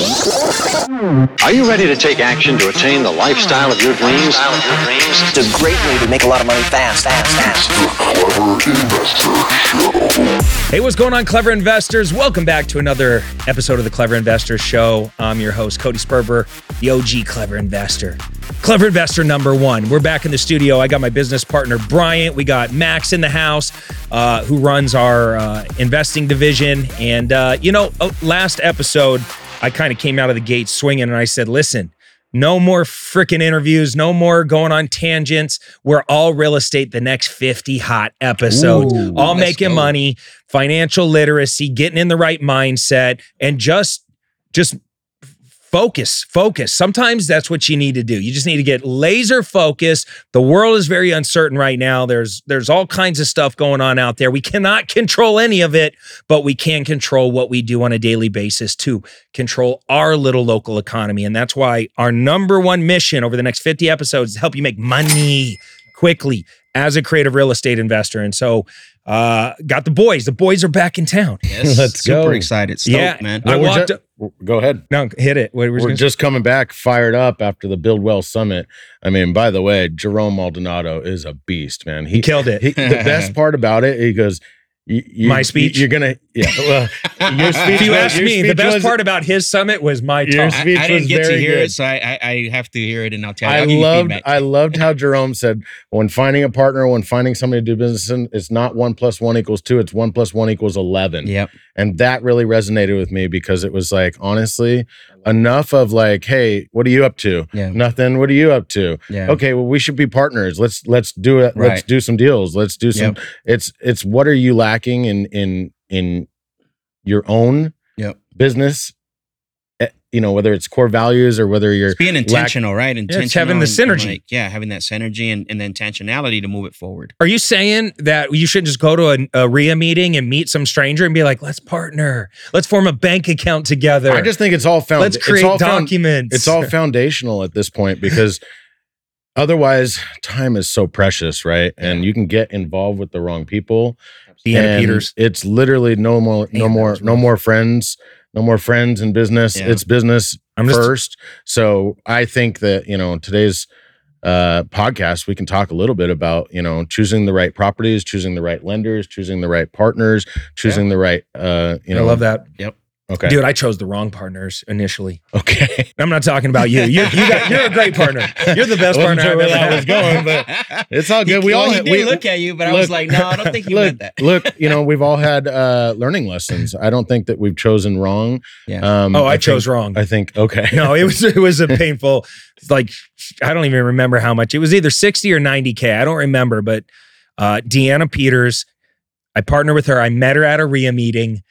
Are you ready to take action to attain the lifestyle of your dreams? It's a great way to make a lot of money fast, fast, fast. Hey, what's going on, clever investors? Welcome back to another episode of the Clever Investor Show. I'm your host, Cody Sperber, the OG Clever Investor. Clever Investor number one. We're back in the studio. I got my business partner, Bryant. We got Max in the house, uh, who runs our uh, investing division. And, uh, you know, uh, last episode, I kind of came out of the gate swinging and I said, listen, no more freaking interviews, no more going on tangents. We're all real estate the next 50 hot episodes, Ooh, all making go. money, financial literacy, getting in the right mindset, and just just focus focus. Sometimes that's what you need to do. You just need to get laser focused. The world is very uncertain right now. There's there's all kinds of stuff going on out there. We cannot control any of it but we can control what we do on a daily basis to control our little local economy. And that's why our number one mission over the next 50 episodes is help you make money quickly as a creative real estate investor. And so uh got the boys the boys are back in town Yes, Let's super go. excited. Stoked, yeah man. i we're walked ju- Go ahead. no hit it what, We're just coming back fired up after the Build Wealth Summit. I mean, by the way, Jerome Maldonado is a beast, man. He killed it He, the best part about it, he goes, you, you- My speech? You're gonna, yeah. Well, your speech. If you was- ask your me, the best was- part about his summit was my Your talk. I, speech I didn't was get to hear good. it, so I, I I have to hear it, and I'll tell you. I I'll give you loved. I loved how Jerome said, when finding a partner, when finding somebody to do business in, it's not one plus one equals two, it's one plus one equals eleven. Yep. And that really resonated with me because it was like, honestly, enough of like, hey, what are you up to? Yeah. Nothing. What are you up to? Yeah. Okay, well, we should be partners. Let's let's do it. Let's do some deals. Let's do some. Yep. It's it's what are you lacking in in in your own Yep. business? You know, whether it's core values or whether you're It's being intentional, right? Intentional. having the and- and, synergy. like, yeah, having that synergy and, and the intentionality to move it forward. Are you saying that you shouldn't just go to a, a REIA meeting and meet some stranger and be like, let's partner, let's form a bank account together. I just think it's all found. let's create it's all found- documents. it's all foundational at this point because otherwise time is so precious right and you can get involved with the wrong people Deanna and Peters. it's literally no more no Man, more no more friends no more friends in business Yeah. it's business I'm just- first so i think that you know today's uh podcast we can talk a little bit about you know choosing the right properties choosing the right lenders choosing the right partners choosing the right uh you know I love that. Okay Dude, I chose the wrong partners initially. okay I'm not talking about you. You, you got, you're a great partner. You're the best I partner wasn't sure I've where ever that had. was going, but it's all good. He, we all well, he had- did we look at you, but I was like, no, I don't think you look, meant that. look, you know, we've all had uh learning lessons. I don't think that we've chosen wrong. Yeah. Um oh, I, think- chose wrong. I think okay. no, it was it was a painful. Like I don't even remember how much. It was either 60 or 90k. I don't remember, but uh, Deanna Peters. I partnered with her. I met her at a REIA meeting.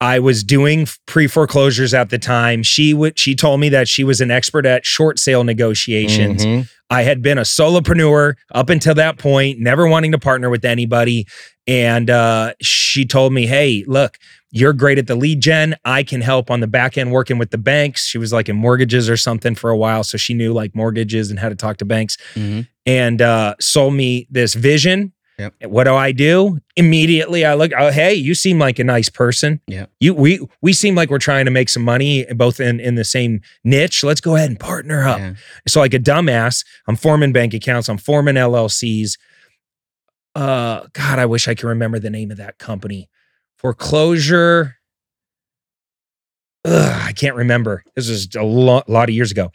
I was doing pre foreclosures at the time. She would. She told me that she was an expert at short sale negotiations. Mhm. I had been a solopreneur up until that point, never wanting to partner with anybody. And uh, she told me, hey, look, you're great at the lead gen. I can help on the back end working with the banks. She was like in mortgages or something for a while. So she knew like mortgages and how to talk to banks Mhm. and uh, sold me this vision. Yep. What do I do? Immediately, I look. Oh, hey, you seem like a nice person. Yeah. You we we seem like we're trying to make some money, both in in the same niche. Let's go ahead and partner up. Yeah. So like a dumbass, I'm forming bank accounts, I'm forming LLCs. Uh God, I wish I could remember the name of that company. Foreclosure. Ugh, I can't remember. This is a lo- lot of years ago,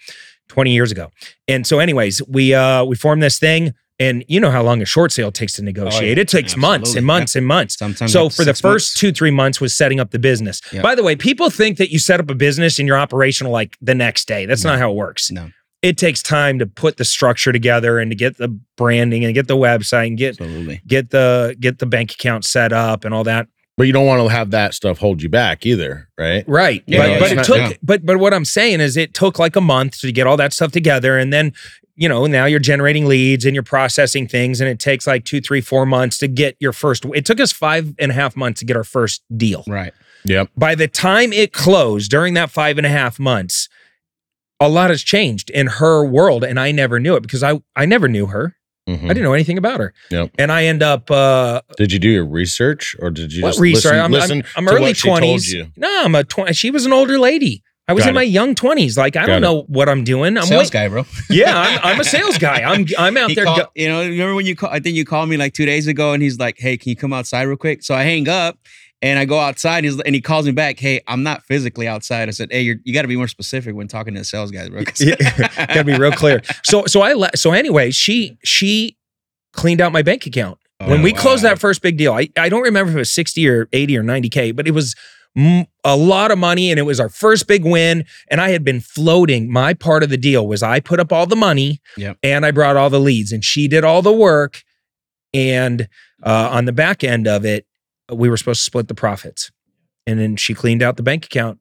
20 years ago. And so, anyways, we uh we formed this thing. And you know how long a short sale takes to oh, negotiate. it takes months and months and months. Sometimes So for the first months. two, three months was setting up the business. Yep. By the way, people think that you set up a business and you're operational like the next day. That's not how it works. No. It takes time to put the structure together and to get the branding and get the website and get Absolutely. get the get the bank account set up and all that. But you don't want to have that stuff hold you back either, right? Right. Yeah, but yeah, but it not- took yeah. but but what I'm saying is it took like a month to get all that stuff together and then you know now you're generating leads and you're processing things and it takes like two three four months to get your first it took us five and a half months to get our first deal Right. Yep. by the time it closed during that five and a half months a lot has changed in her world and i never knew it because i i never knew her Mhm. i didn't know anything about her Yep. and i end up uh Did you do your research or did you what just research listen, I'm, listen I'm, I'm to early what she told 20s no i'm a 20 she was an older lady I was Got in it. my young 20s. Like, I Got don't it. know what I'm doing. I'm a Sales wait- guy, bro. Yeah, I'm, I'm a sales guy. I'm I'm out He there. called- go- you know, remember when you call? I think you called me like two days ago, and he's like, "Hey, can you come outside real quick?" So I hang up, and I go outside. He's and he calls me back. Hey, I'm not physically outside. I said, "Hey, you're, you got to be more specific when talking to the sales guys, bro." Yeah, gotta be real clear. So so I le- so anyway, she she cleaned out my bank account oh, when Oh, we closed that first big deal. I I don't remember if it was sixty or eighty or ninety k, but it was m- a lot of money, and it was our first big win. And I had been floating. My part of the deal was I put up all the money, Yep. and I brought all the leads, and she did all the work. And uh, on the back end of it, we were supposed to split the profits, and then she cleaned out the bank account.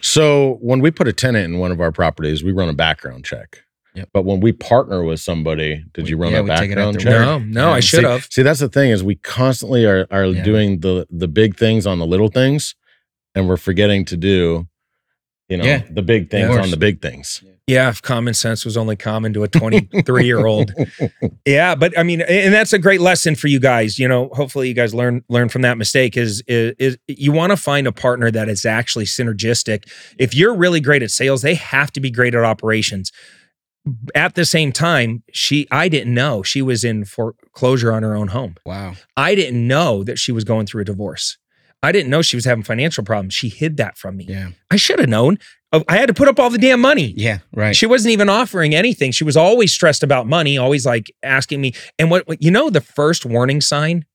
So when we put a tenant in one of our properties, we run a background check. Yep. But when we partner with somebody, did you run Yeah, a we take background check? No, no, Yeah. I should have. See, that's the thing is we constantly are are Yeah. doing the the big things on the little things, and we're forgetting to do, you know, the big things on the big things. Yeah, if common sense was only common to a 23 year old. Yeah, but I mean, and that's a great lesson for you guys. You know, hopefully you guys learn learn from that mistake. Is is, is you want to find a partner that is actually synergistic. If you're really great at sales, they have to be great at operations. At the same time, she I didn't know she was in foreclosure on her own home. wow. I didn't know that she was going through a divorce. I didn't know she was having financial problems. She hid that from me. Yeah. I should have known. Oh, I had to put up all the damn money. Yeah. Right. She wasn't even offering anything. She was always stressed about money, always like asking me. And what, what- you know, the first warning sign,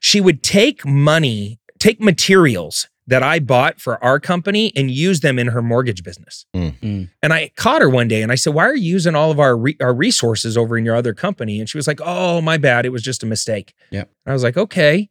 she would take money, take materials that I bought for our company and used them in her mortgage business. Mm. Mm. And I caught her one day and I said, "Why are you using all of our re- our resources over in your other company?" And she was like, "Oh, my bad. It was just a mistake." Yep. And I was like, "Okay."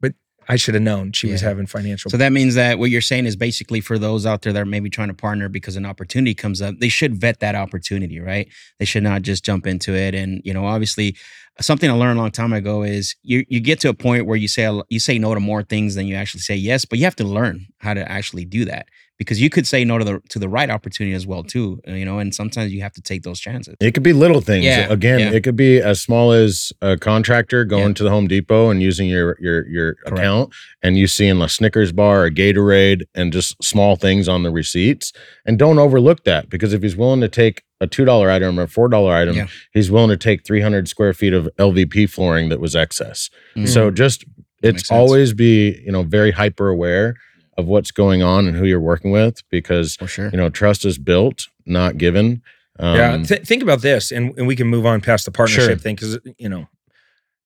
But I should have known she was having financial So that means that what you're saying is basically for those out there that are maybe trying to partner because an opportunity comes up, they should vet that opportunity, right? They should not just jump into it. And you know, obviously, something I learned a long time ago is you you get to a point where you say you say no to more things than you actually say yes, but you have to learn how to actually do that because you could say no to the to the right opportunity as well too, you know. And sometimes you have to take those chances. It could be little things. Yeah, Again, yeah. it could be as small as a contractor going Yeah. to the Home Depot and using your your your Correct. account and you seeing a Snickers bar, a Gatorade, and just small things on the receipts. And don't overlook that because if he's willing to take a two dollar item or a four dollar item, Yeah. he's willing to take three hundred square feet of LVP flooring that was excess. Mm. So just That it's always be you know very hyper aware of what's going on and who you're working with because sure. you know trust is built, not given. Um, yeah, th- think about this, and, and we can move on past the partnership Sure. thing because you know,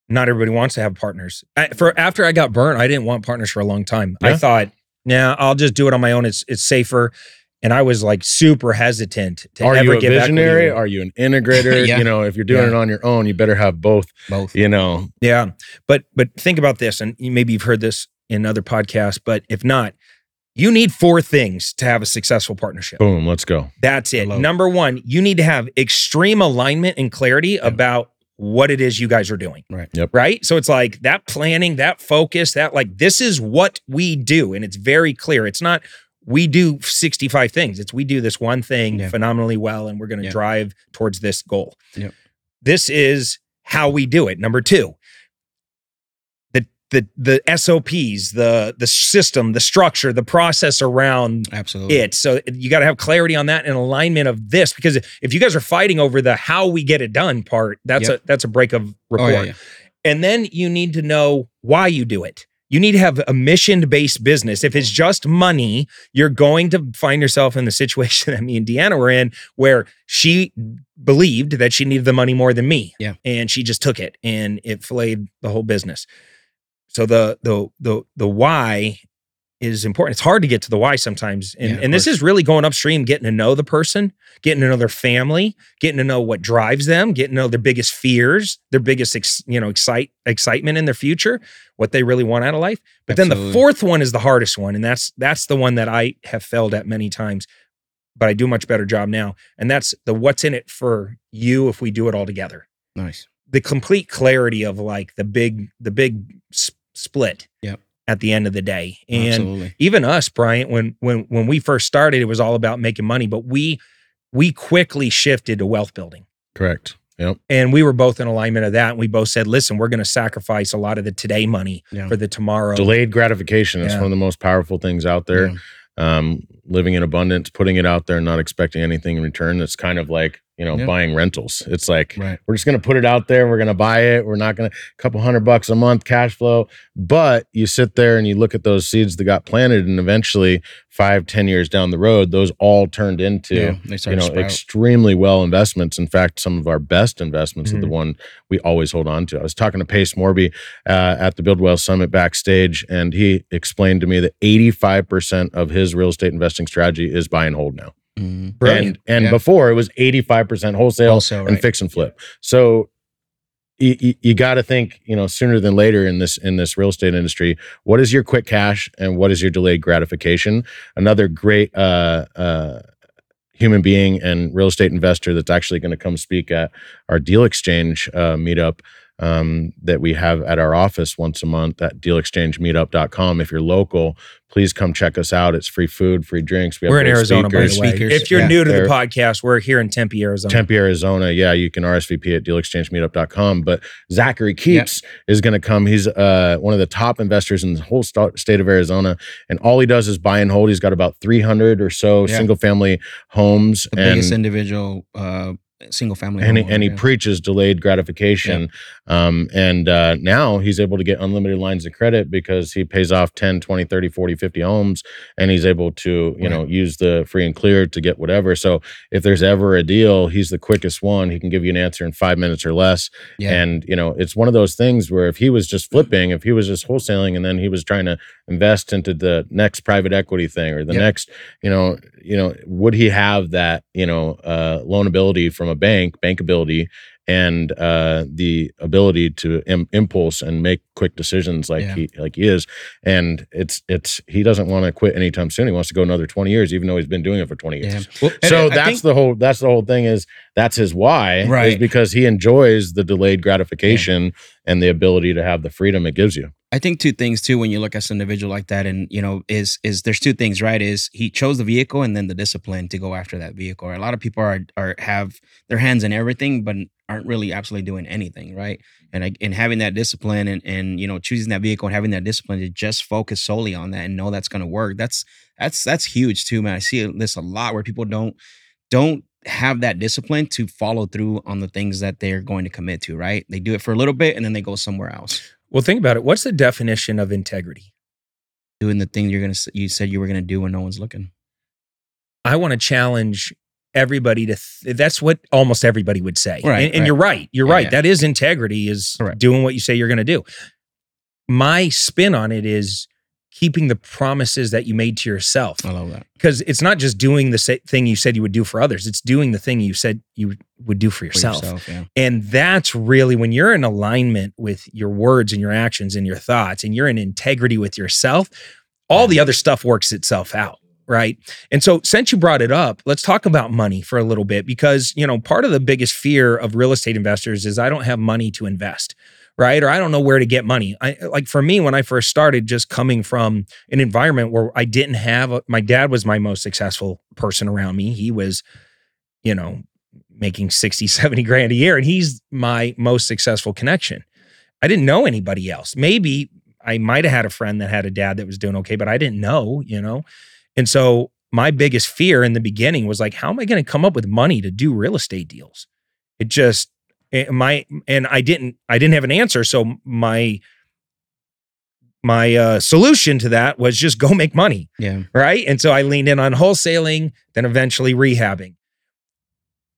not everybody wants to have partners. I, for after I got burnt, I didn't want partners for a long time. I thought, nah, I'll just do it on my own. It's it's safer, and I was like super hesitant to are ever you a give visionary? equity. Are you an integrator? Yeah. You know, if you're doing Yeah. it on your own, you better have both. Both. You know, Yeah, but but think about this, and maybe you've heard this in other podcasts, but if not, you need four things to have a successful partnership. boom, let's go. That's it. Hello. Number one, you need to have extreme alignment and clarity about what it is you guys are doing. Right. Yep. Right. So it's like that planning, that focus, that like, this is what we do. And it's very clear. It's not, we do 65 things. It's we do this one thing Yeah. phenomenally well and we're going to Yeah. drive towards this goal. Yep. This is how we do it. Number two, the the SOPs, the the system, the structure, the process around Absolutely. it. So you got to have clarity on that and alignment of this because if you guys are fighting over the how we get it done part, that's Yep. a that's a break of Oh, yeah, yeah. And then you need to know why you do it. You need to have a mission based business. If it's just money, you're going to find yourself in the situation that me and Deanna were in, where she believed that she needed the money more than me. Yeah. And she just took it and it flayed the whole business. So the the the the why is important. It's hard to get to the why sometimes. And, Yeah, and this is really going upstream, getting to know the person, getting to know their family, getting to know what drives them, getting to know their biggest fears, their biggest ex, you know, excite excitement in their future, what they really want out of life. But then the fourth one is the hardest one. And that's that's the one that I have failed at many times, but I do a much better job now. And that's the what's in it for you if we do it all together. Nice. The complete clarity of like the big, the big split Yep. at the end of the day. And Absolutely. even us bryant when when when we first started it was all about making money but we we quickly shifted to wealth building Correct. Yep. and we were both in alignment of that and we both said listen we're going to sacrifice a lot of the today money Yeah. for the tomorrow Delayed gratification is Yeah. one of the most powerful things out there. Yeah. Um, living in abundance, putting it out there, and not expecting anything in return. It's kind of like you know buying rentals. It's like Right. we're just going to put it out there. We're going to buy it. We're not going to a couple hundred bucks a month cash flow. But you sit there and you look at those seeds that got planted, and eventually, five, ten years down the road, those all turned into Yeah, you know extremely well investments. In fact, some of our best investments are the Mhm. one we always hold on to. I was talking to Pace Morby uh, at the Build Wealth Summit backstage, and he explained to me that 85% of his real estate investing strategy is buy and hold now. Brilliant. And and Yeah. before it was 85% wholesale, Also, and right. fix and flip. So you, you, got to think, you know, sooner than later in this in this real estate industry. What is your quick cash and what is your delayed gratification? Another great uh, uh, human being and real estate investor that's actually going to come speak at our Deal Exchange uh, meetup um, that we have at our office once a month at dealexchangemeetup.com. If you're local, please come check us out. It's free food, free drinks. We have We're in great Arizona, by the way. If you're yeah. new to the podcast, we're here in Tempe, Arizona. Tempe, Arizona. Yeah, you can RSVP at dealexchangemeetup.com. But Zachary Keeps is going to come. He's uh, one of the top investors in the whole sta- state of Arizona. And all he does is buy and hold. He's got about 300 or so Yeah. single family homes. the and biggest individual uh, single family. and he, and he yeah. preaches delayed gratification. Um, and uh, now he's able to get unlimited lines of credit because he pays off 10, 20, 30, 40, 50 homes and he's able to, you know, use the free and clear to get whatever. So if there's ever a deal, he's the quickest one. He can give you an answer in five minutes or less. Yeah. And, you know, it's one of those things where if he was just flipping, if he was just wholesaling and then he was trying to invest into the next private equity thing or the Yep. next, you know, you know, would he have that, you know, uh, loanability from a bank, bankability, and uh, the ability to Im- impulse and make quick decisions like Yeah. he like he is. And it's it's he doesn't want to quit anytime soon. He wants to go another twenty years, even though he's been doing it for twenty Yeah. years. Well, So that's think- the whole that's the whole thing is that's his why right. is Right. because he enjoys the delayed gratification and the ability to have the freedom it gives you. I think two things too when you look at an individual like that, and you know, is is there's two things, right? Is he chose the vehicle and then the discipline to go after that vehicle. A lot of people are are have their hands in everything, but aren't really absolutely doing anything, right? And I- and having that discipline and and you know choosing that vehicle and having that discipline to just focus solely on that and know that's going to work. That's that's that's huge too, man. I see this a lot where people don't don't have that discipline to follow through on the things that they're going to commit to, right? They do it for a little bit and then they go somewhere else. Well, think about it. What's the definition of integrity? doing the thing you're gonna s- you said you were gonna do when no one's looking. I want to challenge everybody to th- that's what almost everybody would say. Right, and, and right. you're right. You're Yeah, right. yeah. That is integrity is Correct. doing what you say you're going to do. My spin on it is keeping the promises that you made to yourself I love that. because it's not just doing the sa- thing you said you would do for others. It's doing the thing you said you would do for For yourself. yeah. And that's really when you're in alignment with your words and your actions and your thoughts, and you're in integrity with yourself, all the other stuff works itself out. Right. And so, since you brought it up, let's talk about money for a little bit because, you know, part of the biggest fear of real estate investors is I don't have money to invest. Right. Or I don't know where to get money. I like for me, when I first started, just coming from an environment where I didn't have, a, my dad was my most successful person around me. He was, you know, making 60, 70 grand a year. And he's my most successful connection. I didn't know anybody else. Maybe I might have had a friend that had a dad that was doing okay, but I didn't know, you know? And so my biggest fear in the beginning was like, how am I going to come up with money to do real estate deals? It just, eh, my, and I didn't, I didn't have an answer. So my, my uh, solution to that was just go make money Yeah. right? And so I leaned in on wholesaling, then eventually rehabbing.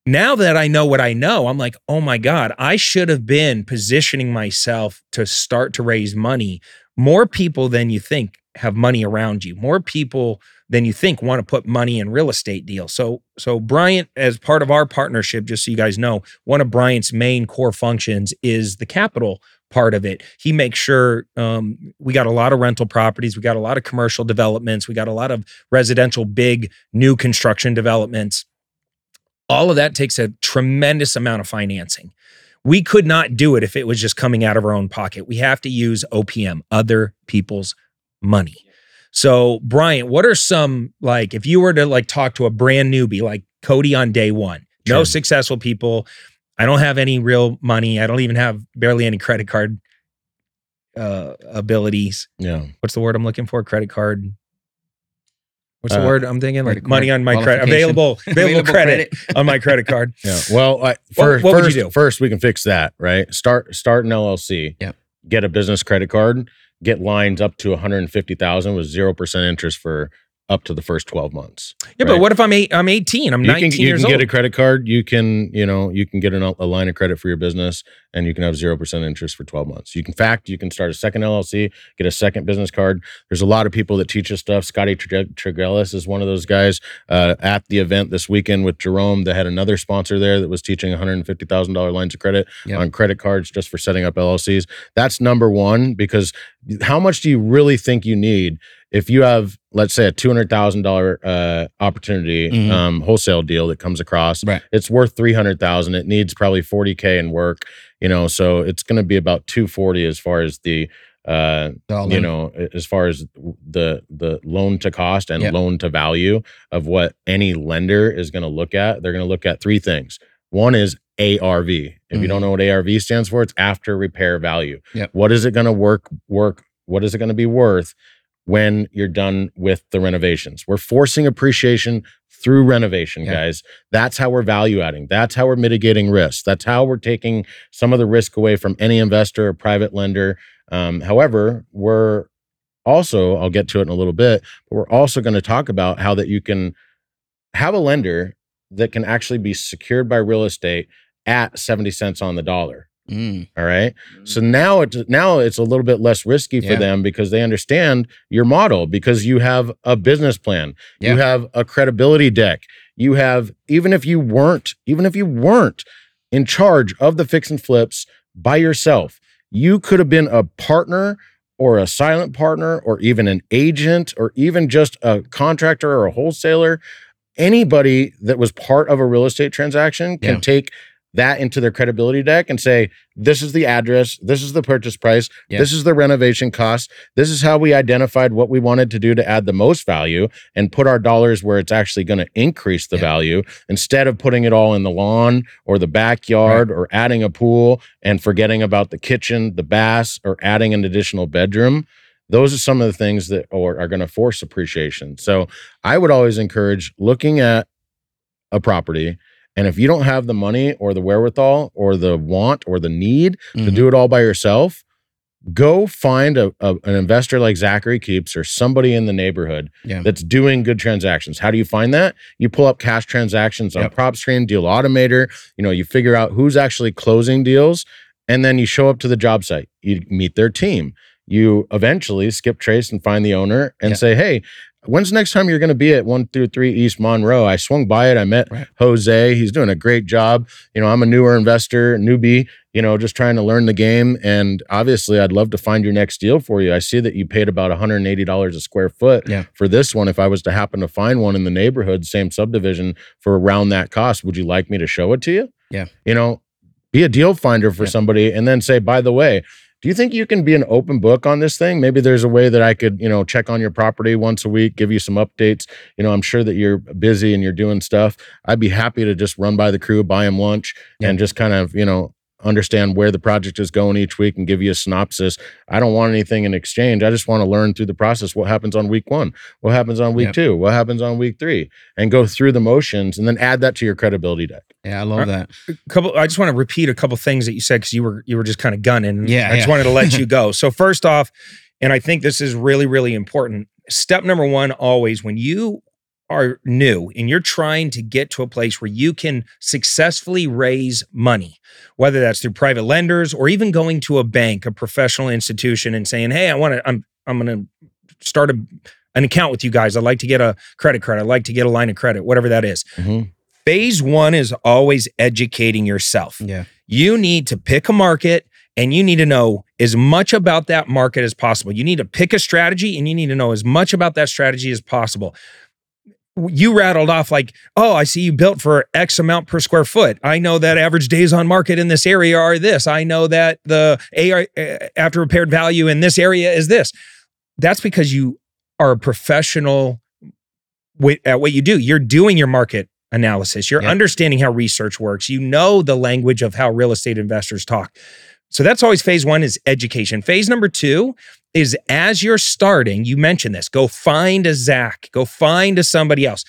Now that I know what I know, I'm like, oh my God, I should have been positioning myself to start to raise money. More people than you think have money around you. More people than you think want to put money in real estate deals. So, so Bryant, as part of our partnership, just so you guys know, one of Bryant's main core functions is the capital part of it. He makes sure um, we got a lot of rental properties, we got a lot of commercial developments, we got a lot of residential, big new construction developments. All of that takes a tremendous amount of financing. We could not do it if it was just coming out of our own pocket. We have to use OPM, other people's money. So, Bryant, what are some like if you were to like talk to a brand newbie like Cody on day one, no successful people, I don't have any real money, I don't even have barely any credit card uh abilities. Yeah. What's the word I'm looking for? Credit card What's the Uh, word I'm thinking? Like money on my credit, available, available, Available credit, on my credit card. Yeah. Well, I, What- first, what would you do? first we can fix that, right? Start start an LLC. Yep. Get a business credit card. Get lines up to 150,000 with 0% interest for up to the first 12 months. Yeah, but what if I'm eight? I'm 18. I'm You 19 can you years can old. get a credit card. You can, you know, you can get an, a line of credit for your business and you can have 0% interest for 12 months. You can fact, you can start a second LLC, get a second business card. There's a lot of people that teach us stuff. Scotty Tre- Tregellis is one of those guys uh, at the event this weekend with Jerome that had another sponsor there that was teaching $150,000 lines of credit Yep. on credit cards just for setting up LLCs. That's number one because how much do you really think you need if you have, let's say, a two hundred thousand dollar uh, opportunity Mhm. um, wholesale deal that comes across? Right. It's worth three hundred thousand. It needs probably forty k in work. You know, so it's going to be about two forty as far as the. Uh, you know, as far as the the loan to cost and Yep. loan to value of what any lender is going to look at, they're going to look at three things. One is ARV. If you don't know what ARV stands for, it's after repair value. Yep. What is it going to work work? What is it going to be worth when you're done with the renovations? We're forcing appreciation through renovation, Yeah. guys. That's how we're value adding. That's how we're mitigating risk. That's how we're taking some of the risk away from any investor or private lender. Um, however, we're also, I'll get to it in a little bit, but we're also going to talk about how that you can have a lender that can actually be secured by real estate at 70 cents on the dollar. Mm. All right. So now it's now it's a little bit less risky for Yeah. them because they understand your model because you have a business plan. Yeah. You have a credibility deck. You have even if you weren't even if you weren't in charge of the fix and flips by yourself, you could have been a partner or a silent partner or even an agent or even just a contractor or a wholesaler. Anybody that was part of a real estate transaction can Yeah. take that into their credibility deck and say, this is the address, this is the purchase price, Yeah. this is the renovation cost, this is how we identified what we wanted to do to add the most value and put our dollars where it's actually going to increase the Yeah. value instead of putting it all in the lawn or the backyard or adding a pool and forgetting about the kitchen, the baths, or adding an additional bedroom. Those are some of the things that are, are going to force appreciation. So I would always encourage looking at a property. And if you don't have the money or the wherewithal or the want or the need to Mhm. do it all by yourself, go find a, a- an investor like Zachary Keeps or somebody in the neighborhood Yeah. that's doing good transactions. How do you find that? You pull up cash transactions on Yep. PropStream, Deal Automator. You know, you figure out who's actually closing deals, and then you show up to the job site. You meet their team. You eventually skip trace and find the owner and Yeah. say, "Hey." When's the next time you're going to be at one through three East Monroe? I swung by it. I met Right. Jose. He's doing a great job. You know, I'm a newer investor, newbie, you know, just trying to learn the game. And obviously, I'd love to find your next deal for you. I see that you paid about $180 a square foot Yeah. for this one. If I was to happen to find one in the neighborhood, same subdivision for around that cost, would you like me to show it to you? Yeah. You know, be a deal finder for Yeah. somebody and then say, by the way, do you think you can be an open book on this thing? Maybe there's a way that I could, you know, check on your property once a week, give you some updates. You know, I'm sure that you're busy and you're doing stuff. I'd be happy to just run by the crew, buy them lunch, Yeah. and just kind of, you know, understand where the project is going each week and give you a synopsis. I don't want anything in exchange. I just want to learn through the process what happens on week one, what happens on week Yep. two, what happens on week three, and go through the motions and then add that to your credibility deck. Yeah, I love that. A couple I just want to repeat a couple things that you said because you were you were just kind of gunning. Yeah, I just wanted to let you go. So first off, and I think this is really, really important. Step number one, always when you are new and you're trying to get to a place where you can successfully raise money, whether that's through private lenders or even going to a bank, a professional institution, and saying, Hey, I want to, I'm I'm gonna start a, an account with you guys. I'd like to get a credit card. I'd like to get a line of credit, whatever that is. Mm-hmm. Phase one is always educating yourself. Yeah. You need to pick a market and you need to know as much about that market as possible. You need to pick a strategy and you need to know as much about that strategy as possible. You rattled off like, oh, I see you built for X amount per square foot. I know that average days on market in this area are this. I know that the AR, after repaired value in this area is this. That's because you are a professional at what you do. You're doing your market analysis. You're understanding how research works. You know the language of how real estate investors talk. So that's always phase one is education. Phase number two is as you're starting, you mentioned this, go find a Zach, go find a somebody else.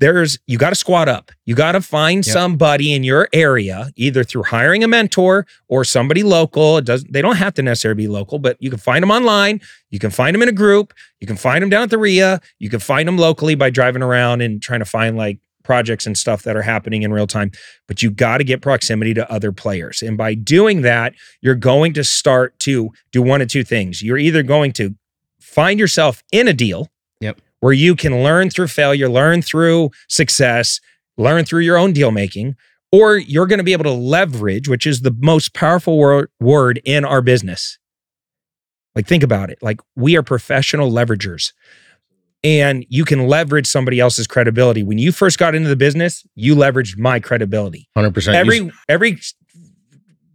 There's you got to squat up. You got to find Yep. somebody in your area, either through hiring a mentor or somebody local. It doesn't, they don't have to necessarily be local, but you can find them online. You can find them in a group. You can find them down at the REIA. You can find them locally by driving around and trying to find like projects and stuff that are happening in real time. But you got to get proximity to other players. And by doing that, you're going to start to do one of two things. You're either going to find yourself in a deal Yep. where you can learn through failure, learn through success, learn through your own deal making, or you're going to be able to leverage, which is the most powerful word, word in our business. Like, think about it. Like, we are professional leveragers and you can leverage somebody else's credibility. When you first got into the business, you leveraged my credibility. Hundred percent. Every every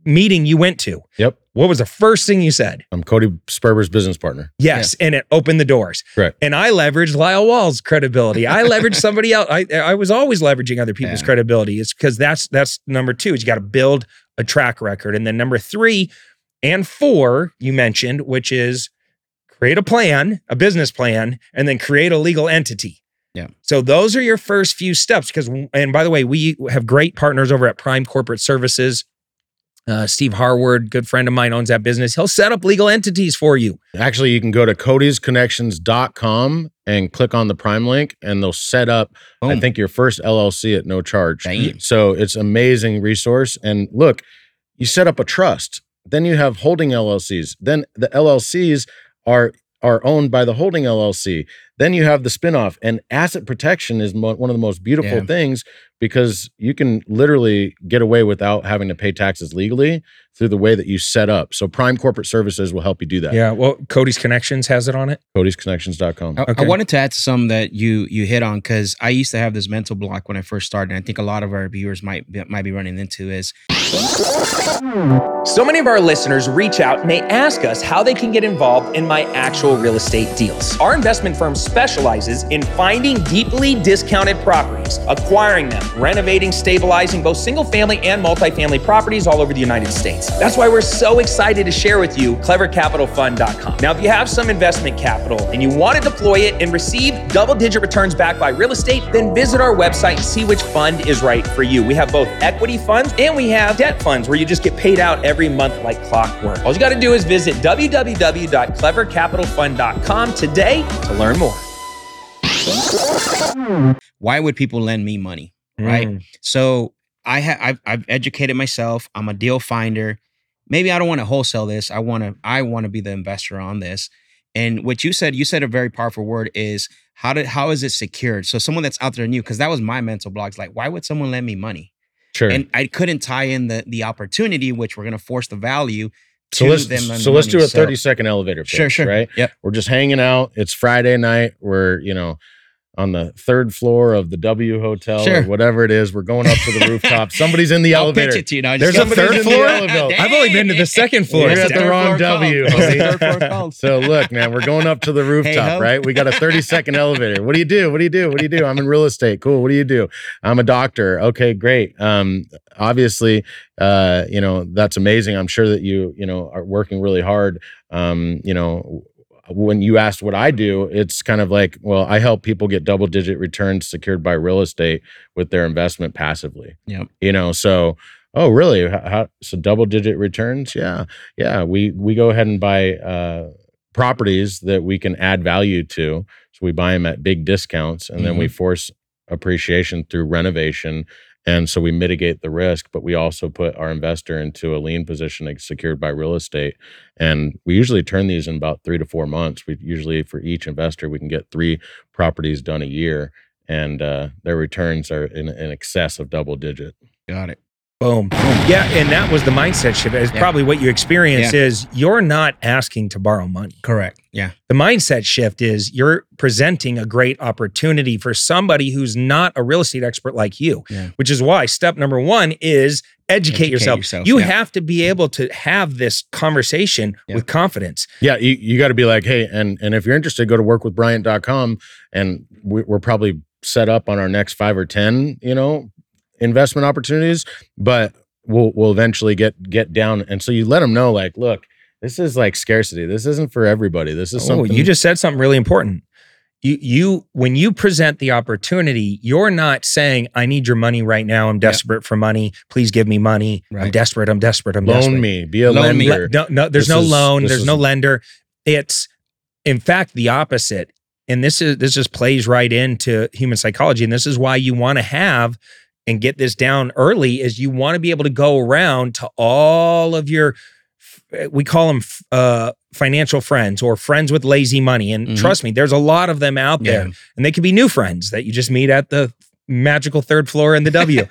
meeting you went to, Yep. what was the first thing you said? I'm Cody Sperber's business partner. Yes, and it opened the doors. Correct. And I leveraged Lyle Wall's credibility. I leveraged somebody else. I I was always leveraging other people's Yeah. credibility. It's because that's that's number two. Is you got to build a track record, and then number three and four you mentioned, which is create a plan, a business plan, and then create a legal entity. Yeah. So those are your first few steps. Because and by the way, we have great partners over at Prime Corporate Services. Uh, Steve Harward, good friend of mine, owns that business. He'll set up legal entities for you. Actually, you can go to codysconnections.com and click on the Prime link, and they'll set up, I think, your first LLC at no charge. Damn. So it's amazing resource. And look, you set up a trust, then you have holding LLCs. Then the LLCs are are owned by the holding LLC. Then you have the spinoff, and asset protection is mo- one of the most beautiful Yeah. things because you can literally get away without having to pay taxes legally through the way that you set up. So Prime Corporate Services will help you do that. Yeah. Well, Cody's Connections has it on it. CodysConnections.com. I, Okay. I wanted to add to some that you you hit on because I used to have this mental block when I first started. And I think a lot of our viewers might be, might be running into is So many of our listeners reach out and they ask us how they can get involved in my actual real estate deals. Our investment firm specializes in finding deeply discounted properties, acquiring them, renovating, stabilizing both single family and multifamily properties all over the United States. That's why we're so excited to share with you clevercapitalfund.com. Now, if you have some investment capital and you want to deploy it and receive double digit returns backed by real estate, then visit our website and see which fund is right for you. We have both equity funds and we have debt funds where you just get paid out every month like clockwork. All you got to do is visit www.clevercapitalfund.com today to learn more. Why would people lend me money? Right. Mm. So I ha- I've, I've educated myself. I'm a deal finder. Maybe I don't want to wholesale this. I want to I want to be the investor on this. And what you said, you said a very powerful word is how did how is it secured? So someone that's out there new, because that was my mental blocks. Like, why would someone lend me money? Sure. And I couldn't tie in the the opportunity, which we're gonna force the value so let's so let's do a 30 second elevator pitch, Sure, sure. right? Yep. We're just hanging out. It's Friday night. We're, you know, on the third floor of the W Hotel or whatever it is. We're going up to the rooftop. Somebody's in the I'll elevator. pitch it to you now. There's a third floor? elevator. I've only been to the second floor. You're at the wrong W, called. homie. Third floor called. So look, man, we're going up to the rooftop, ho. right? We got a 30 second elevator. What do you do? What do you do? What do you do? I'm in real estate. Cool. What do you do? I'm a doctor. Okay, great. Um, obviously, uh, you know, that's amazing. I'm sure that you, you know, are working really hard. Um, you know, when you asked what I do, it's kind of like, well, I help people get double digit returns secured by real estate with their investment passively. Yep. You know, so oh really? How, how, so double digit returns? Yeah, yeah. We we go ahead and buy uh, properties that we can add value to. So we buy them at big discounts, and then we force appreciation through renovation. And so we mitigate the risk, but we also put our investor into a lien position secured by real estate. And we usually turn these in about three to four months. We usually, for each investor, we can get three properties done a year, and uh, their returns are in, in excess of double digit. Got it. Boom. Yeah, and that was the mindset shift. It's Yeah. probably what you experience Yeah. is you're not asking to borrow money. Correct. Yeah. The mindset shift is you're presenting a great opportunity for somebody who's not a real estate expert like you, Yeah. which is why step number one is educate, Educate yourself. yourself, You have to be able to have this conversation with confidence. Yeah, you, you got to be like, hey, and and if you're interested, go to workwithbryant.com and we, we're probably set up on our next five or ten, you know, investment opportunities. But we'll we'll eventually get get down, and so you let them know, like, look, This is like scarcity. This isn't for everybody. This is Oh, something you just said something really important. You you when you present the opportunity, you're not saying, I need your money right now. I'm Yeah. desperate for money. Please give me money. I'm desperate. I'm desperate. I'm desperate. loan me, be a Loan lender. Le- no, no, there's This no is- loan. There's is- no lender. It's in fact the opposite. And this is this just plays right into human psychology. And this is why you want to have and get this down early is you want to be able to go around to all of your we call them uh, financial friends or friends with lazy money. And Mhm. trust me, there's a lot of them out there. Yeah. And they could be new friends that you just meet at the magical third floor in the W.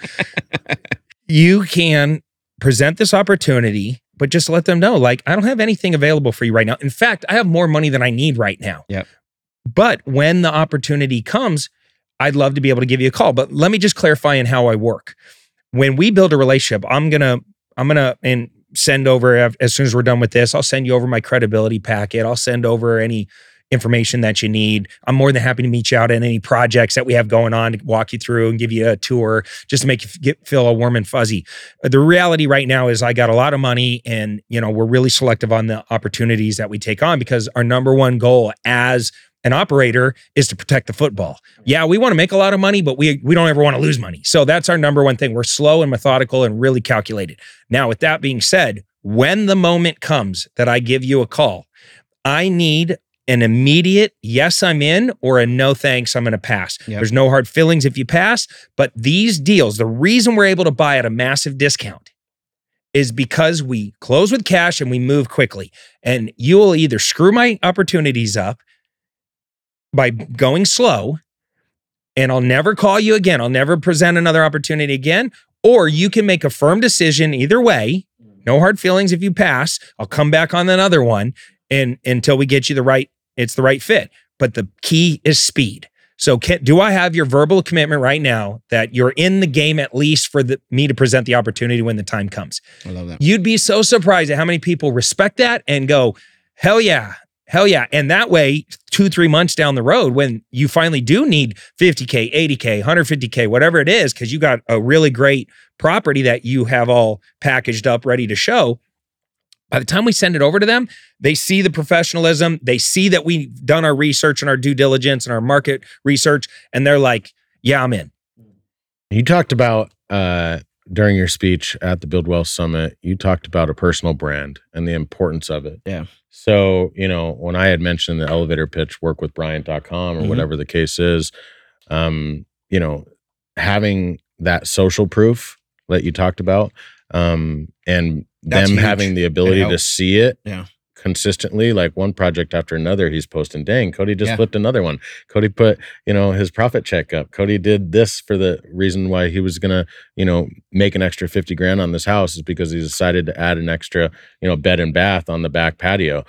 you can present this opportunity, but just let them know, like, I don't have anything available for you right now. In fact, I have more money than I need right now. Yep. But when the opportunity comes, I'd love to be able to give you a call. But let me just clarify in how I work. When we build a relationship, I'm gonna, I'm gonna, and send over as soon as we're done with this. I'll send you over my credibility packet. I'll send over any information that you need. I'm more than happy to meet you out in any projects that we have going on to walk you through and give you a tour just to make you get feel all warm and fuzzy. The reality right now is I got a lot of money and you know we're really selective on the opportunities that we take on because our number one goal as an operator is to protect the football. Yeah, we want to make a lot of money, but we we don't ever want to lose money. So that's our number one thing. We're slow and methodical and really calculated. Now, with that being said, when the moment comes that I give you a call, I need an immediate yes, I'm in, or a no thanks, I'm going to pass. Yep. There's no hard feelings if you pass, but these deals, the reason we're able to buy at a massive discount is because we close with cash and we move quickly. And you will either screw my opportunities up by going slow, and I'll never call you again. I'll never present another opportunity again. Or you can make a firm decision either way. No hard feelings if you pass. I'll come back on another one and until we get you the right, it's the right fit. But the key is speed. So can, do I have your verbal commitment right now that you're in the game at least for the, me to present the opportunity when the time comes? I love that. You'd be so surprised at how many people respect that and go, hell yeah, hell yeah. And that way, two, three months down the road, when you finally do need 50K, 80K, 150K, whatever it is, because you got a really great property that you have all packaged up, ready to show. By the time we send it over to them, they see the professionalism, they see that we've done our research and our due diligence and our market research, and they're like, yeah, I'm in. You talked about uh, during your speech at the Build Wealth Summit, you talked about a personal brand and the importance of it. Yeah. So, you know, when I had mentioned the elevator pitch, work with Bryant.com or Mhm. whatever the case is, um, you know, having that social proof that you talked about, um, and That's them huge. having the ability to see it Yeah. Consistently, like one project after another, he's posting, dang, Cody just Yeah. flipped another one. Cody put, you know, his profit check up. Cody did this for the reason why he was gonna, you know, make an extra 50 grand on this house is because he decided to add an extra, you know, bed and bath on the back patio.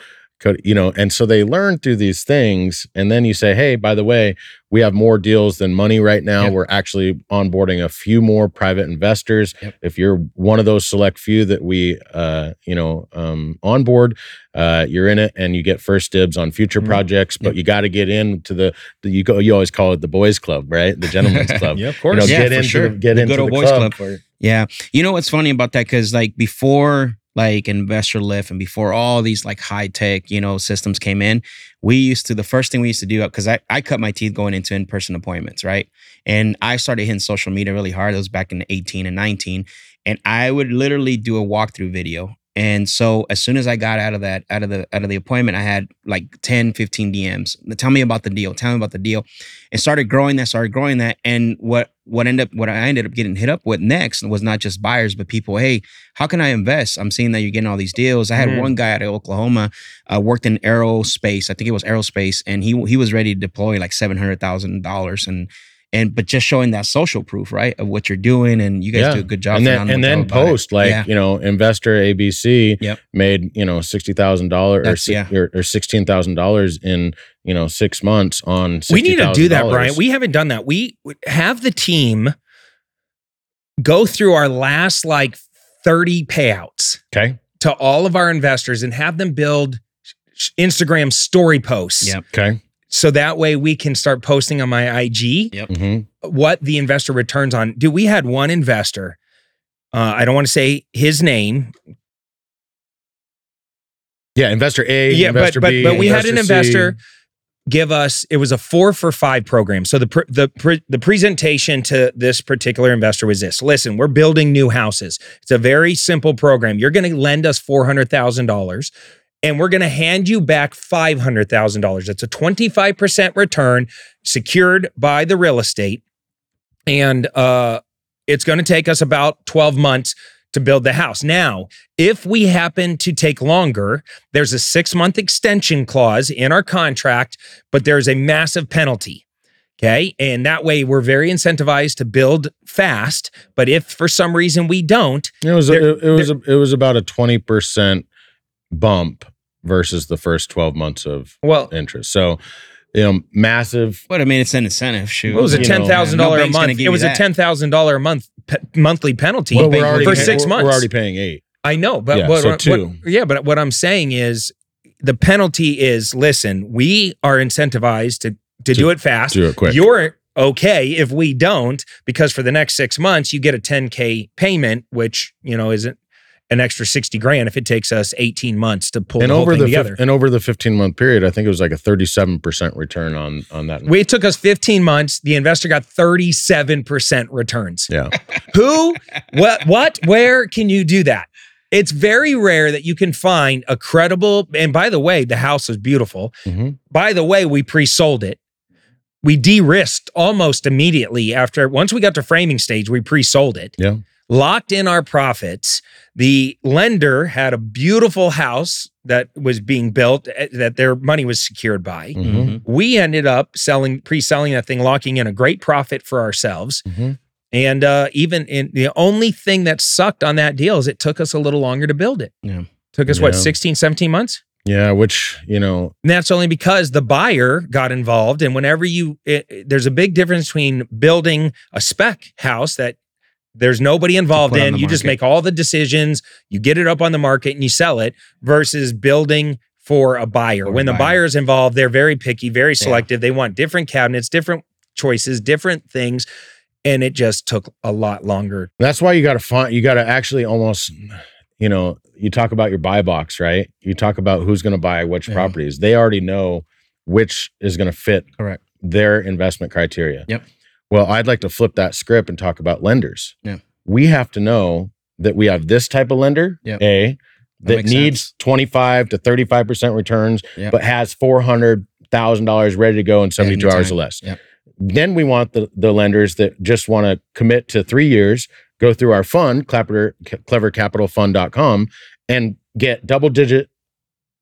You know, and so they learn through these things. And then you say, hey, by the way, we have more deals than money right now. Yep. We're actually onboarding a few more private investors. Yep. If you're one of those select few that we, uh, you know, um, onboard, uh, you're in it and you get first dibs on future Mhm. projects. But Yep. you got to get into the, the you go. You always call it the boys' club, right? The gentlemen's club. Yeah, of You know, Yeah, get for into sure. the, get The into the boys club. club. Yeah. You know what's funny about that? Because like before like InvestorLift and before all these like high tech, you know, systems came in, we used to the first thing we used to do because I, I cut my teeth going into in-person appointments, right? And I started hitting social media really hard. It was back in 18 and 19. And I would literally do a walkthrough video. And so as soon as I got out of that, out of the out of the appointment, I had like 10, 15 DMs. Tell me about the deal. Tell me about the deal. And started growing that, started growing that. And what what ended up what I ended up getting hit up with next was not just buyers, but people, hey, how can I invest? I'm seeing that you're getting all these deals. I had Mhm. one guy out of Oklahoma, uh, worked in aerospace. I think it was aerospace, and he he was ready to deploy like seven hundred thousand dollars, and and but just showing that social proof, right, of what you're doing, and you guys Yeah. do a good job. and then and then job about it. post like Yeah. you know investor ABC Yep. made you know sixty thousand dollars or, yeah. or or sixteen thousand dollars in you know six months on we need to do that, Bryant. We haven't done that. We have the team go through our last like 30 payouts okay to all of our investors and have them build Instagram story posts. Yep. okay So that way we can start posting on my IG Yep. hmm what the investor returns on. Do we had one investor. Uh, I don't want to say his name Yeah, investor A, yeah, investor but but, B, but we had an C. investor give us it was a four for five program. So the pr- the pr- the presentation to this particular investor was this: Listen, we're building new houses. It's a very simple program. You're going to lend us four hundred thousand dollars. And we're going to hand you back $500,000. That's a 25% return secured by the real estate. And uh, it's going to take us about 12 months to build the house. Now, if we happen to take longer, there's a six month extension clause in our contract, but there's a massive penalty. Okay. And that way we're very incentivized to build fast. But if for some reason we don't, It was There- it, it was a, it was about a twenty percent bump versus the first twelve months of well, interest. So, you know, massive. But I mean, it's an incentive. Shoot, it was a ten thousand dollar a month. It was a ten thousand dollar a month pe- monthly penalty Well, we're already for pay- six we're- months. We're already paying eight. I know, but Yeah, what, so what- yeah, but what I'm saying is the penalty is listen, we are incentivized to to, do it fast. Do it quick. You're okay if we don't, because for the next six months you get a 10k payment, which you know isn't an extra 60 grand if it takes us 18 months to pull and the over the together. and over the fifteen month period, I think it was like a thirty seven percent return on on that. We- it took us 15 months. The investor got 37% returns. yeah, Who, what, what, where can you do that? It's very rare that you can find a credible. And by the way, the house is beautiful. Mhm. By the way, we pre sold it. We de risked almost immediately after, once we got to framing stage, we pre sold it. Yeah. Locked in our profits. The lender had a beautiful house that was being built eh, that their money was secured by. Mhm. We ended up selling, pre selling that thing, locking in a great profit for ourselves. Mhm. And uh, even in the only thing that sucked on that deal is it took us a little longer to build it. Yeah. Took us what, Yeah. 16, 17 months? yeah. Which you know, And that's only because the buyer got involved. And whenever you, it, it- there's a big difference between building a spec house that there's nobody involved in, you just make all the decisions, you get it up on the market and you sell it versus building for a buyer. For a when the buyer. buyer's involved, they're very picky, very selective. They want different cabinets, different choices, different things. And it just took a lot longer. That's why you got to find, you got to actually almost, you know, you talk about your buy box, right? You talk about who's going to buy which Yeah. properties. They already know which is going to fit Correct. their investment criteria. Yep. Well, I'd like to flip that script and talk about lenders. Yeah. We have to know that we have this type of lender, Yep. A, That that, needs sense. 25 to 35% returns, Yep. but has $400,000 ready to go in 72 hours or less. Yep. Then we want the, the lenders that just want to commit to three years, go through our fund, Clever, clevercapitalfund.com, and get double digit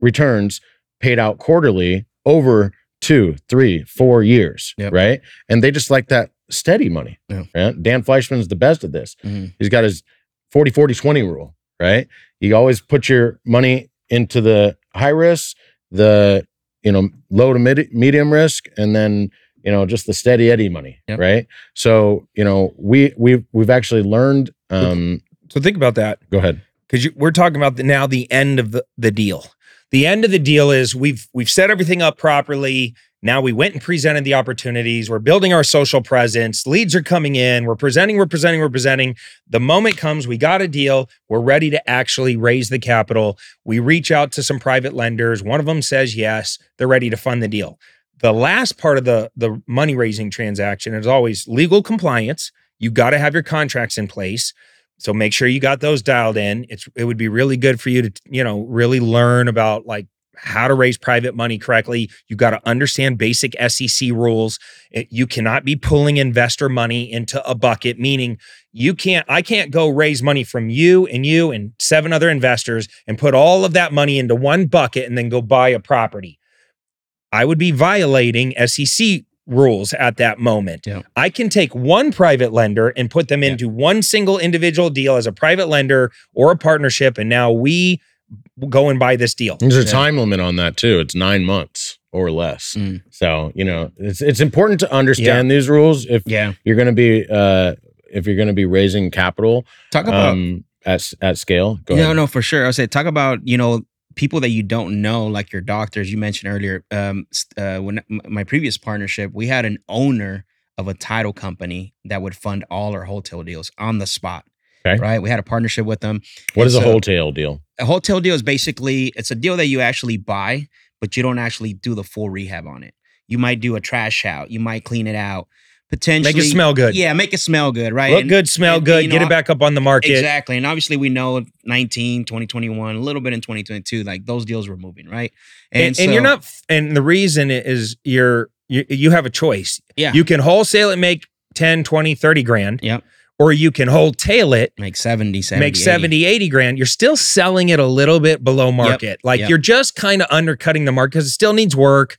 returns paid out quarterly over two, three, four years. Yep. Right. And they just like that steady money. Yeah. Right? Dan Fleischman's the best at this. Mhm. He's got his 40, 40, 20 rule. Right. You always put your money into the high risk, the, you know, low to mid, medium risk, and then, you know, just the steady Eddie money. Yep. Right. So, you know, we, we've, we've actually learned, um, So think about that. go ahead. because we're talking about the, now the end of the, the deal. The end of the deal is we've we've set everything up properly. Now we went and presented the opportunities. We're building our social presence. Leads are coming in. We're presenting. We're presenting. We're presenting. The moment comes, we got a deal. We're ready to actually raise the capital. We reach out to some private lenders. One of them says yes. They're ready to fund the deal. The last part of the the money raising transaction is always legal compliance. You got to have your contracts in place. So make sure you got those dialed in. It's it would be really good for you to, you know, really learn about like how to raise private money correctly. You've got to understand basic SEC rules. You cannot be pulling investor money into a bucket, meaning you can't, I can't go raise money from you and you and seven other investors and put all of that money into one bucket and then go buy a property. I would be violating SEC rules at that moment. Yeah. I can take one private lender and put them Yeah. into one single individual deal as a private lender or a partnership. And now we go and buy this deal. There's a Yeah. time limit on that too. It's nine months or less. Mm. So, you know, it's, it's important to understand these rules if Yeah. you're going to be, uh, if you're going to be raising capital, Talk about um, at, at scale. Go no, ahead. no, for sure. I say talk about you know people that you don't know, like your doctors. You mentioned earlier. Um, uh, when m- my previous partnership, we had an owner of a title company that would fund all our wholesale deals on the spot. Okay. Right. We had a partnership with them. What is a so- wholesale deal? A wholetail deal is basically it's a deal that you actually buy, but you don't actually do the full rehab on it. You might do a trash out. You might clean it out. Potentially Make it smell good. Yeah, make it smell good, right? Look And- good, smell and, good, you get know, it back up on the market. Exactly. And obviously we know 19, 2021, a little bit in 2022, like those deals were moving, right? And, and you're not, and the reason is you're, you, you have a choice. Yeah. You can wholesale it, make 10, 20, 30 grand. Yep. Or you can wholetail it, make 70, 70, make 70, 80 grand. You're still selling it a little bit below market. Like Yep. you're just kind of undercutting the market because it still needs work,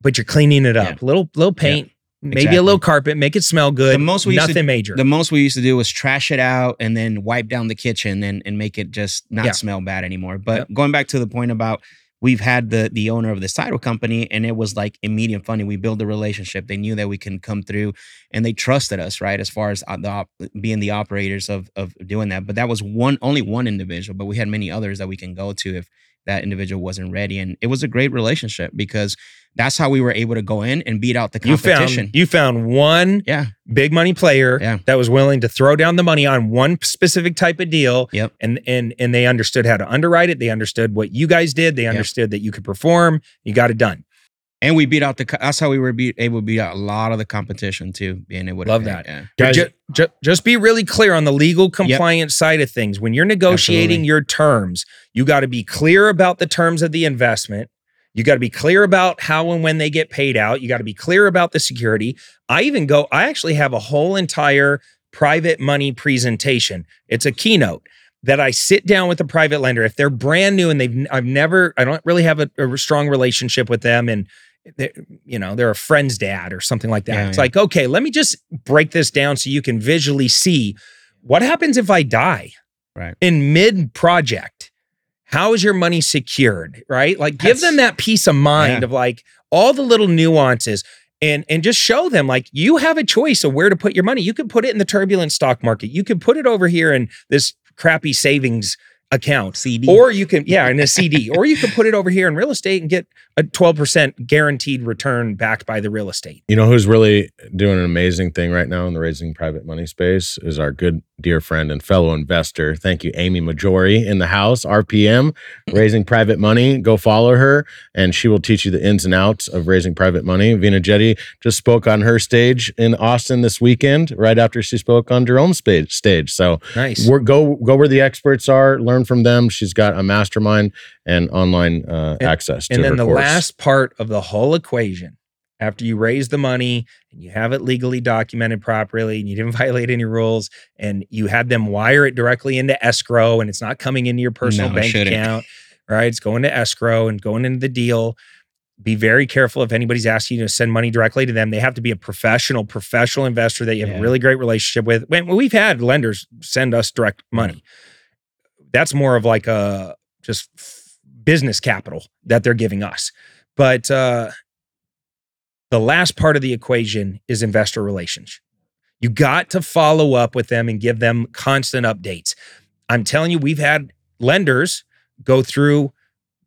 but you're cleaning it up. Yeah. Little, little paint, maybe Exactly. a little carpet, make it smell good. The most we used to- nothing major. The most we used to do was trash it out and then wipe down the kitchen and, and make it just not Yeah. smell bad anymore. But Yep. going back to the point about we've had the the owner of the title company and it was like immediate funding. We built a relationship. They knew that we can come through and they trusted us, right? As far as uh, the op- being the operators of of doing that. But that was one only one individual, but we had many others that we can go to if that individual wasn't ready. And it was a great relationship because that's how we were able to go in and beat out the you competition. found, you found one yeah. big money player Yeah. that was willing to throw down the money on one specific type of deal. Yep. And and and they understood how to underwrite it. They understood what you guys did. They understood that you could perform. You got it done. And we beat out the. That's how we were beat, able to beat out a lot of the competition too. Being able to Love that. Yeah. Guys- Ju- ju- just be really clear on the legal compliance side of things. When you're negotiating Absolutely. your terms, you got to be clear about the terms of the investment. You got to be clear about how and when they get paid out. You got to be clear about the security. I even go, I actually have a whole entire private money presentation. It's a keynote that I sit down with a private lender. If they're brand new and they've, I've never, I don't really have a, a strong relationship with them and they're, you know, they're a friend's dad or something like that. Yeah, it's yeah. like, okay, let me just break this down so you can visually see what happens if I die Right. in mid project. How is your money secured? Right? Like give That's- them that peace of mind Yeah. of like all the little nuances and and just show them like you have a choice of where to put your money. You could put it in the turbulent stock market. You could put it over here in this crappy savings account. CD. Or you can, yeah, in a CD, or you can put it over here in real estate and get a 12% guaranteed return backed by the real estate. You know who's really doing an amazing thing right now in the raising private money space is our good dear friend and fellow investor. Thank you, Amy Mahjoory in the house, RPM, raising private money. Go follow her, and she will teach you the ins and outs of raising private money. Veena Jetti just spoke on her stage in Austin this weekend, right after she spoke on Jerome's stage. So Nice. we're, go go where the experts are, learn from them. She's got a mastermind and online uh, And- access. And then the course. last part of the whole equation, after you raise the money and you have it legally documented properly and you didn't violate any rules and you had them wire it directly into escrow and it's not coming into your personal No, bank shouldn't. account, right? It's going to escrow and going into the deal. Be very careful if anybody's asking you to send money directly to them. They have to be a professional, professional investor that you have Yeah. a really great relationship with. When we've had lenders send us direct money, that's more of like a just business capital that they're giving us. But uh, the last part of the equation is investor relations. You got to follow up with them and give them constant updates. I'm telling you, we've had lenders go through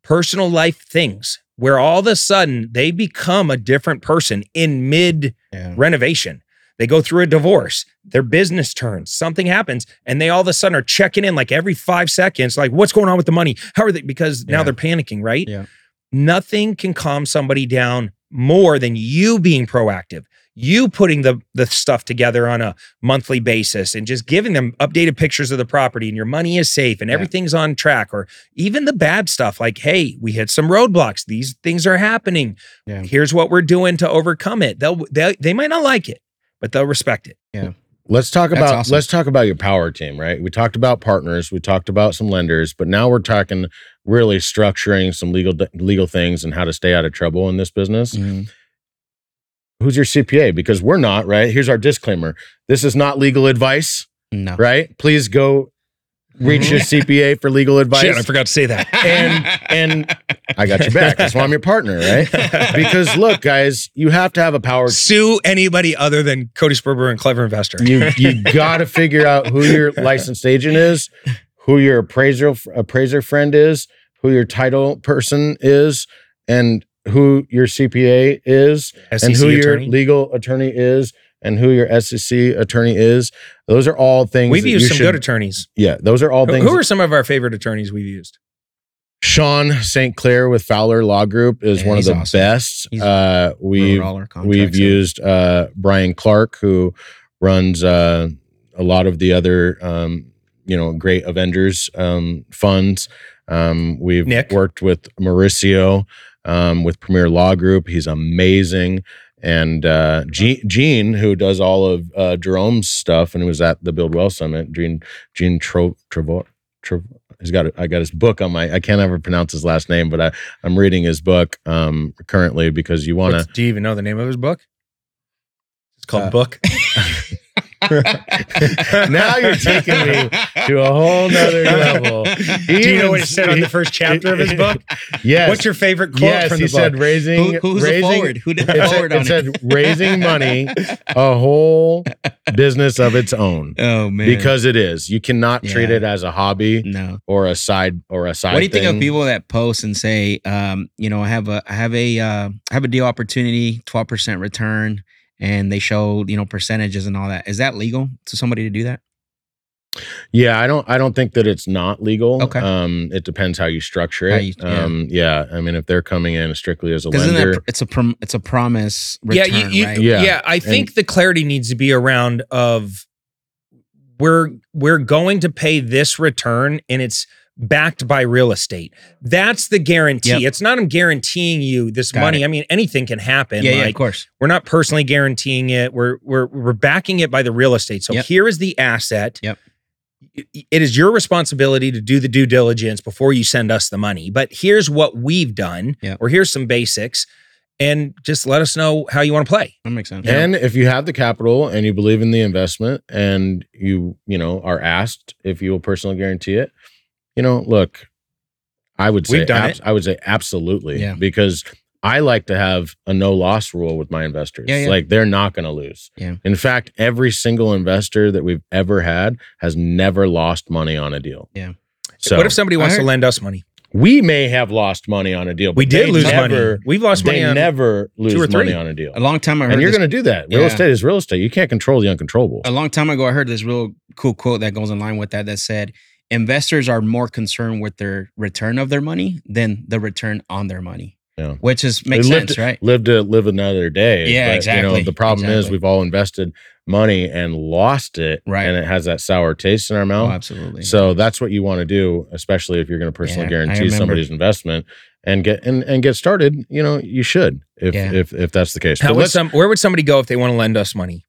personal life things where all of a sudden they become a different person in mid Yeah. renovation. They go through a divorce, their business turns, something happens, and they all of a sudden are checking in like every five seconds, like, what's going on with the money? How are they? Because now Yeah. they're panicking, right? Yeah. Nothing can calm somebody down more than you being proactive. You putting the the stuff together on a monthly basis and just giving them updated pictures of the property and your money is safe and Yeah. everything's on track or even the bad stuff like hey we hit some roadblocks these things are happening Yeah. here's what we're doing to overcome it they'll they, they might not like it but they'll respect it Let's talk That's about awesome. let's talk about your power team, right? We talked about partners, we talked about some lenders, but now we're talking really structuring some legal legal things and how to stay out of trouble in this business. Mhm. Who's your CPA? Because we're not, right? Here's our disclaimer. This is not legal advice, No. right? Please go reach your mm-hmm. CPA for legal advice. Shit, I forgot to say that. and and I got your back. That's why I'm your partner, right? Because look, guys, you have to have a power Sue anybody other than Cody Sperber and Clever Investor. you you got to figure out who your licensed agent is, who your appraiser appraiser friend is, who your title person is, and who your CPA is, and SEC who your E legal attorney is, and who your SEC attorney is. Those are all things We've that used you some should, good attorneys. Yeah, those are all Who, things. who are some of our favorite attorneys we've used? Sean St. Clair with Fowler Law Group is Yeah, one of the awesome. best. He's Uh, we've Wrote all our contracts we've and- used uh, Brian Clark, who runs uh, a lot of the other um, you know great Avengers um, funds. Um, we've Nick. worked with Mauricio um, with Premier Law Group. He's amazing. And uh, Gene, Gene, who does all of uh, Jerome's stuff and was at the Build Wealth Summit, Gene Gene Tro, Trevor, Trev, he's got I got his book on my I can't ever pronounce his last name, but I I'm reading his book um currently because you want to do you even know the name of his book? It's called Uh, Book. now you're taking me to a whole nother level. Do you know what it said on the first chapter of his book? Yes. What's your favorite quote yes, from he the said raising Who, who's the raising forward? Who did the it said, forward it said it? raising money a whole business of its own Oh man, because it is you cannot treat it as a hobby no. or a side or a side What do you think of people that post and say, um, you know, I have a I have a uh, I have a deal opportunity, twelve percent return, and they show you know percentages and all that. Is that legal to somebody to do that? Yeah, I don't. I don't think that it's not legal. Okay. Um, it depends how you structure it. you- yeah. Um, yeah. I mean, if they're coming in strictly as a lender, that it's a prom- it's a promise yeah, you, you, right? Yeah. yeah, I think the clarity needs to be around of we're we're going to pay this return and it's backed by real estate. That's the guarantee. Yep. It's not I'm guaranteeing you this Got money. it. I mean, anything can happen. yeah, yeah, of course. we're not personally guaranteeing it. We're we're we're backing it by the real estate. So Yep. here is the asset. Yep. It- It is your responsibility to do the due diligence before you send us the money. But here's what we've done, Yep. or here's some basics, and just let us know how you want to play. That makes sense. and if you have the capital and you believe in the investment and you you know are asked if you will personally guarantee it, you know, look, I would say We've abs- I would say absolutely, Yeah. because I like to have a no loss rule with my investors. Yeah, yeah. Like they're not going to lose. Yeah. In fact, every single investor that we've ever had has never lost money on a deal. Yeah. So what if somebody wants I to lend us money? we may have lost money on a deal. We did lose never, money. We've lost money They on never lose or money on a deal. a long time I heard And you're going to do that. Real Yeah. estate is real estate. You can't control the uncontrollables. a long time ago, I heard this real cool quote that goes in line with that that said, investors are more concerned with their return of their money than the return on their money. Yeah. Which is makes They lived sense, to- right? Live to live another day. Yeah, exactly. You know, the problem is we've all invested money and lost it, Right. And it has that sour taste in our Oh, mouth. absolutely. so that's what you want to do, especially if you're going to personally Yeah, guarantee somebody's investment and get and, and get started. You know, you should if Yeah. if if that's the case. But would some, where would somebody go if they want to lend us money?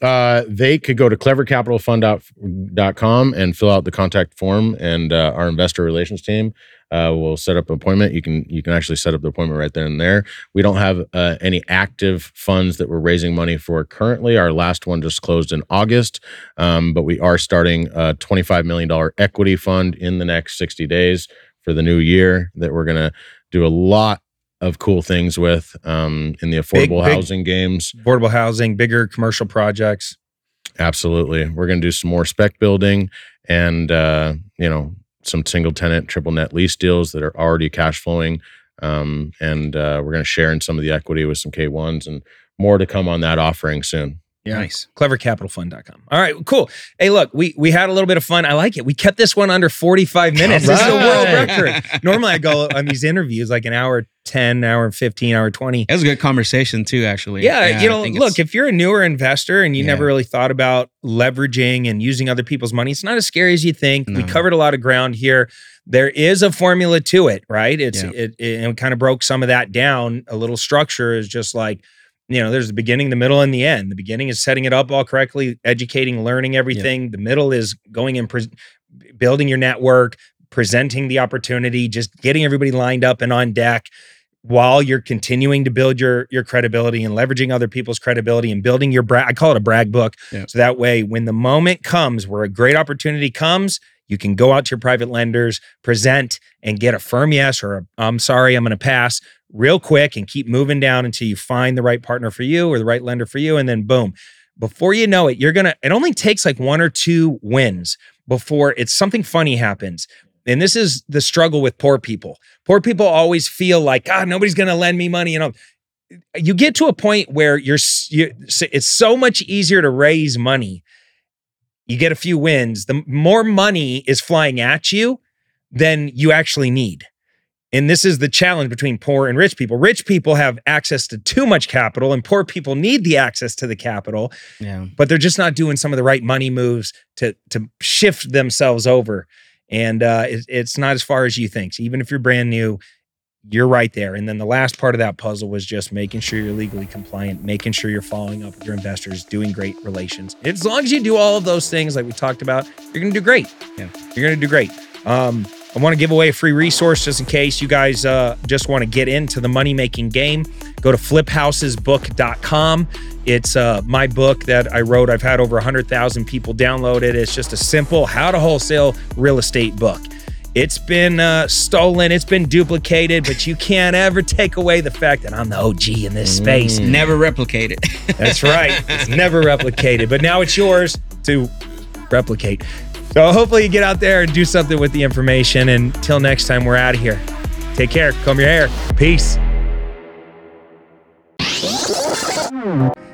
Uh, they could go to clevercapitalfund.com and fill out the contact form, and uh, our investor relations team uh, will set up an appointment. You can you can actually set up the appointment right then and there. We don't have uh, any active funds that we're raising money for currently. Our last one just closed in August, um, but we are starting a twenty five million dollar equity fund in the next sixty days for the new year that we're gonna do a lot of cool things with um, in the affordable big- housing games. Affordable housing, bigger commercial projects. Absolutely. We're going to do some more spec building and, uh, you know, some single tenant, triple net lease deals that are already cash flowing. Um, and uh, we're going to share in some of the equity with some K1s and more to come on that offering soon. Nice. clevercapitalfund.com. All right, cool. Hey, look, we we had a little bit of fun. I like it. We kept this one under 45 minutes. This is a world record. Normally I go on these interviews like an hour 10, hour 15, hour 20. It was a good conversation too, actually. Yeah, I you know, look, if you're a newer investor and you Yeah. never really thought about leveraging and using other people's money, it's not as scary as you think. We covered a lot of ground here. There is a formula to it, right? It's Yeah. it, it and we kind of broke some of that down. A little structure is just like, you know, there's the beginning, the middle, and the end. The beginning is setting it up all correctly, educating, learning everything. The middle is going and pres building your network, presenting the opportunity, just getting everybody lined up and on deck while you're continuing to build your your credibility and leveraging other people's credibility and building your brag. I call it a brag book. So that way, when the moment comes where a great opportunity comes, you can go out to your private lenders, present, and get a firm yes or I'm sorry, I'm going to pass real quick and keep moving down until you find the right partner for you or the right lender for you. And then boom, before you know it, you're going to, it only takes like one or two wins before it's something funny happens. And this is the struggle with poor people. Poor people always feel like, God, nobody's going to lend me money. You know, you get to a point where you're, s- you, it's so much easier to raise money. You get a few wins. The more money is flying at you, than you actually need. And this is the challenge between poor and rich people. Rich people have access to too much capital, and poor people need the access to the capital, Yeah. but they're just not doing some of the right money moves to to shift themselves over. And uh, it, it's not as far as you think. So even if you're brand new, you're right there. And then the last part of that puzzle was just making sure you're legally compliant, making sure you're following up with your investors, doing great relations. As long as you do all of those things, like we talked about, you're going to do great. Yeah. You're going to do great. Um, I want to give away a free resource just in case you guys uh, just want to get into the money making game. Go to fliphousesbook.com. It's uh, my book that I wrote. I've had over 100,000 people download it. It's just a simple how to wholesale real estate book. It's been uh, stolen, it's been duplicated, but you can't ever take away the fact that I'm the OG in this space. Never replicate it. That's right. It's never replicated, but now it's yours to replicate. So hopefully you get out there and do something with the information. And until next time, we're out of here. Take care. Comb your hair. Peace.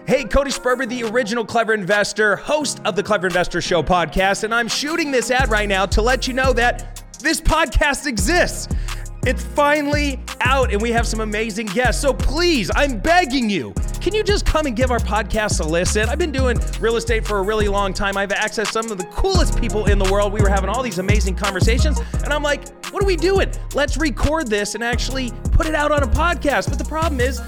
Hey, Cody Sperber, the original Clever Investor, host of the Clever Investor Show podcast, and I'm shooting this ad right now to let you know that this podcast exists. It's finally out, and we have some amazing guests. So please, I'm begging you, can you just come and give our podcast a listen? I've been doing real estate for a really long time. I've accessed some of the coolest people in the world. We were having all these amazing conversations, and I'm like, what are we doing? Let's record this and actually put it out on a podcast. But the problem is,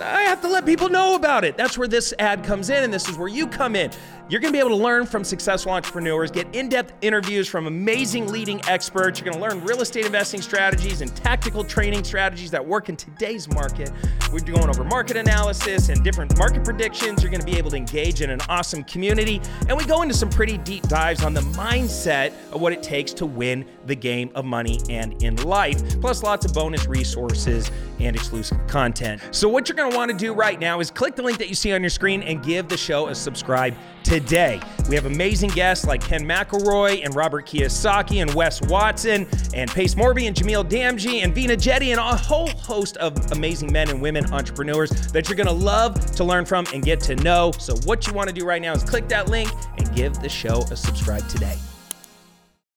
I have to let people know about it. That's where this ad comes in, and this is where you come in. You're gonna be able to learn from successful entrepreneurs, get in depth interviews from amazing leading experts. You're gonna learn real estate investing strategies and tactical training strategies that work in today's market. We're going over market analysis and different market predictions. You're gonna be able to engage in an awesome community, and we go into some pretty deep dives on the mindset of what it takes to win the game of money and in life, plus lots of bonus resources and exclusive content. So, what you're gonna wanna do right now is click the link that you see on your screen and give the show a subscribe today. We have amazing guests like Ken McElroy and Robert Kiyosaki and Wes Watson and Pace Morby and Jamil Damji and Veena Jetti and a whole host of amazing men and women entrepreneurs that you're gonna love to learn from and get to know. So, what you wanna do right now is click that link and give the show a subscribe today.